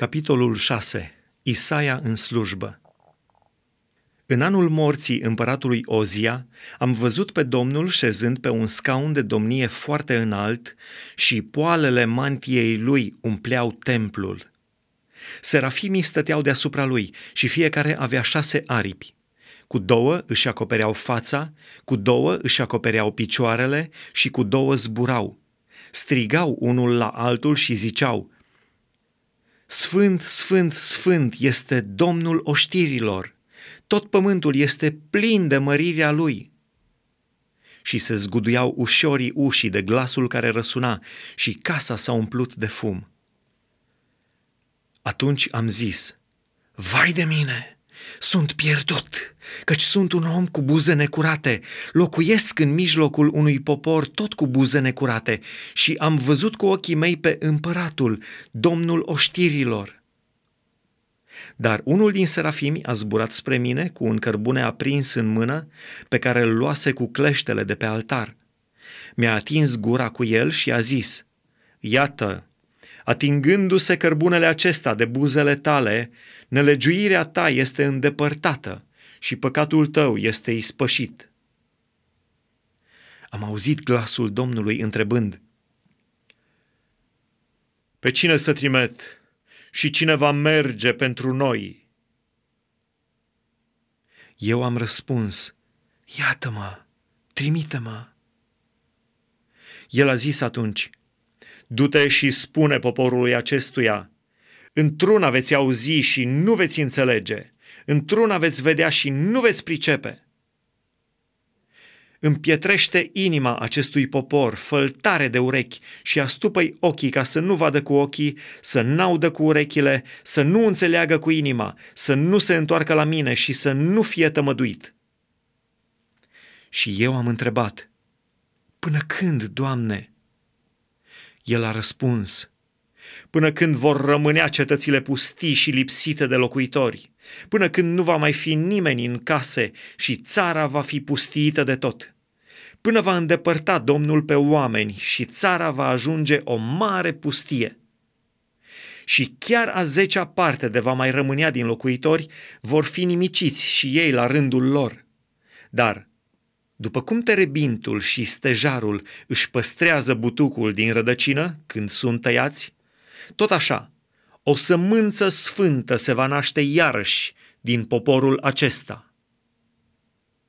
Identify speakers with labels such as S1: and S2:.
S1: Capitolul 6. Isaia în slujbă În anul morții împăratului Ozia, am văzut pe Domnul șezând pe un scaun de domnie foarte înalt și poalele mantiei lui umpleau templul. Serafimii stăteau deasupra lui și fiecare avea șase aripi. Cu două își acopereau fața, cu două își acopereau picioarele și cu două zburau. Strigau unul la altul și ziceau – Sfânt, sfânt, sfânt este Domnul oștirilor. Tot pământul este plin de mărirea lui. Și se zguduiau ușorii ușii de glasul care răsuna și casa s-a umplut de fum. Atunci am zis, vai de mine! Sunt pierdut, căci sunt un om cu buze necurate, locuiesc în mijlocul unui popor tot cu buze necurate și am văzut cu ochii mei pe împăratul, domnul oștirilor. Dar unul din serafimi a zburat spre mine cu un cărbune aprins în mână pe care îl luase cu cleștele de pe altar. Mi-a atins gura cu el și a zis, Iată, Atingându-se cărbunele acesta de buzele tale, nelegiuirea ta este îndepărtată și păcatul tău este ispășit. Am auzit glasul Domnului întrebând, Pe cine să trimet și cine va merge pentru noi? Eu am răspuns, Iată-mă, trimite-mă. El a zis atunci, Du-te și spune poporului acestuia, într-una veți auzi și nu veți înțelege, într-una veți vedea și nu veți pricepe. Împietrește inima acestui popor, făltare de urechi și astupă ochii ca să nu vadă cu ochii, să n-audă cu urechile, să nu înțeleagă cu inima, să nu se întoarcă la mine și să nu fie tămăduit. Și eu am întrebat, până când, Doamne? El a răspuns, până când vor rămânea cetățile pustii și lipsite de locuitori, până când nu va mai fi nimeni în case și țara va fi pustiită de tot, până va îndepărta Domnul pe oameni și țara va ajunge o mare pustie. Și chiar a zecea parte de va mai rămânea din locuitori vor fi nimiciți și ei la rândul lor. Dar după cum terebintul și stejarul își păstrează butucul din rădăcină când sunt tăiați, tot așa, o sămânță sfântă se va naște iarăși din poporul acesta.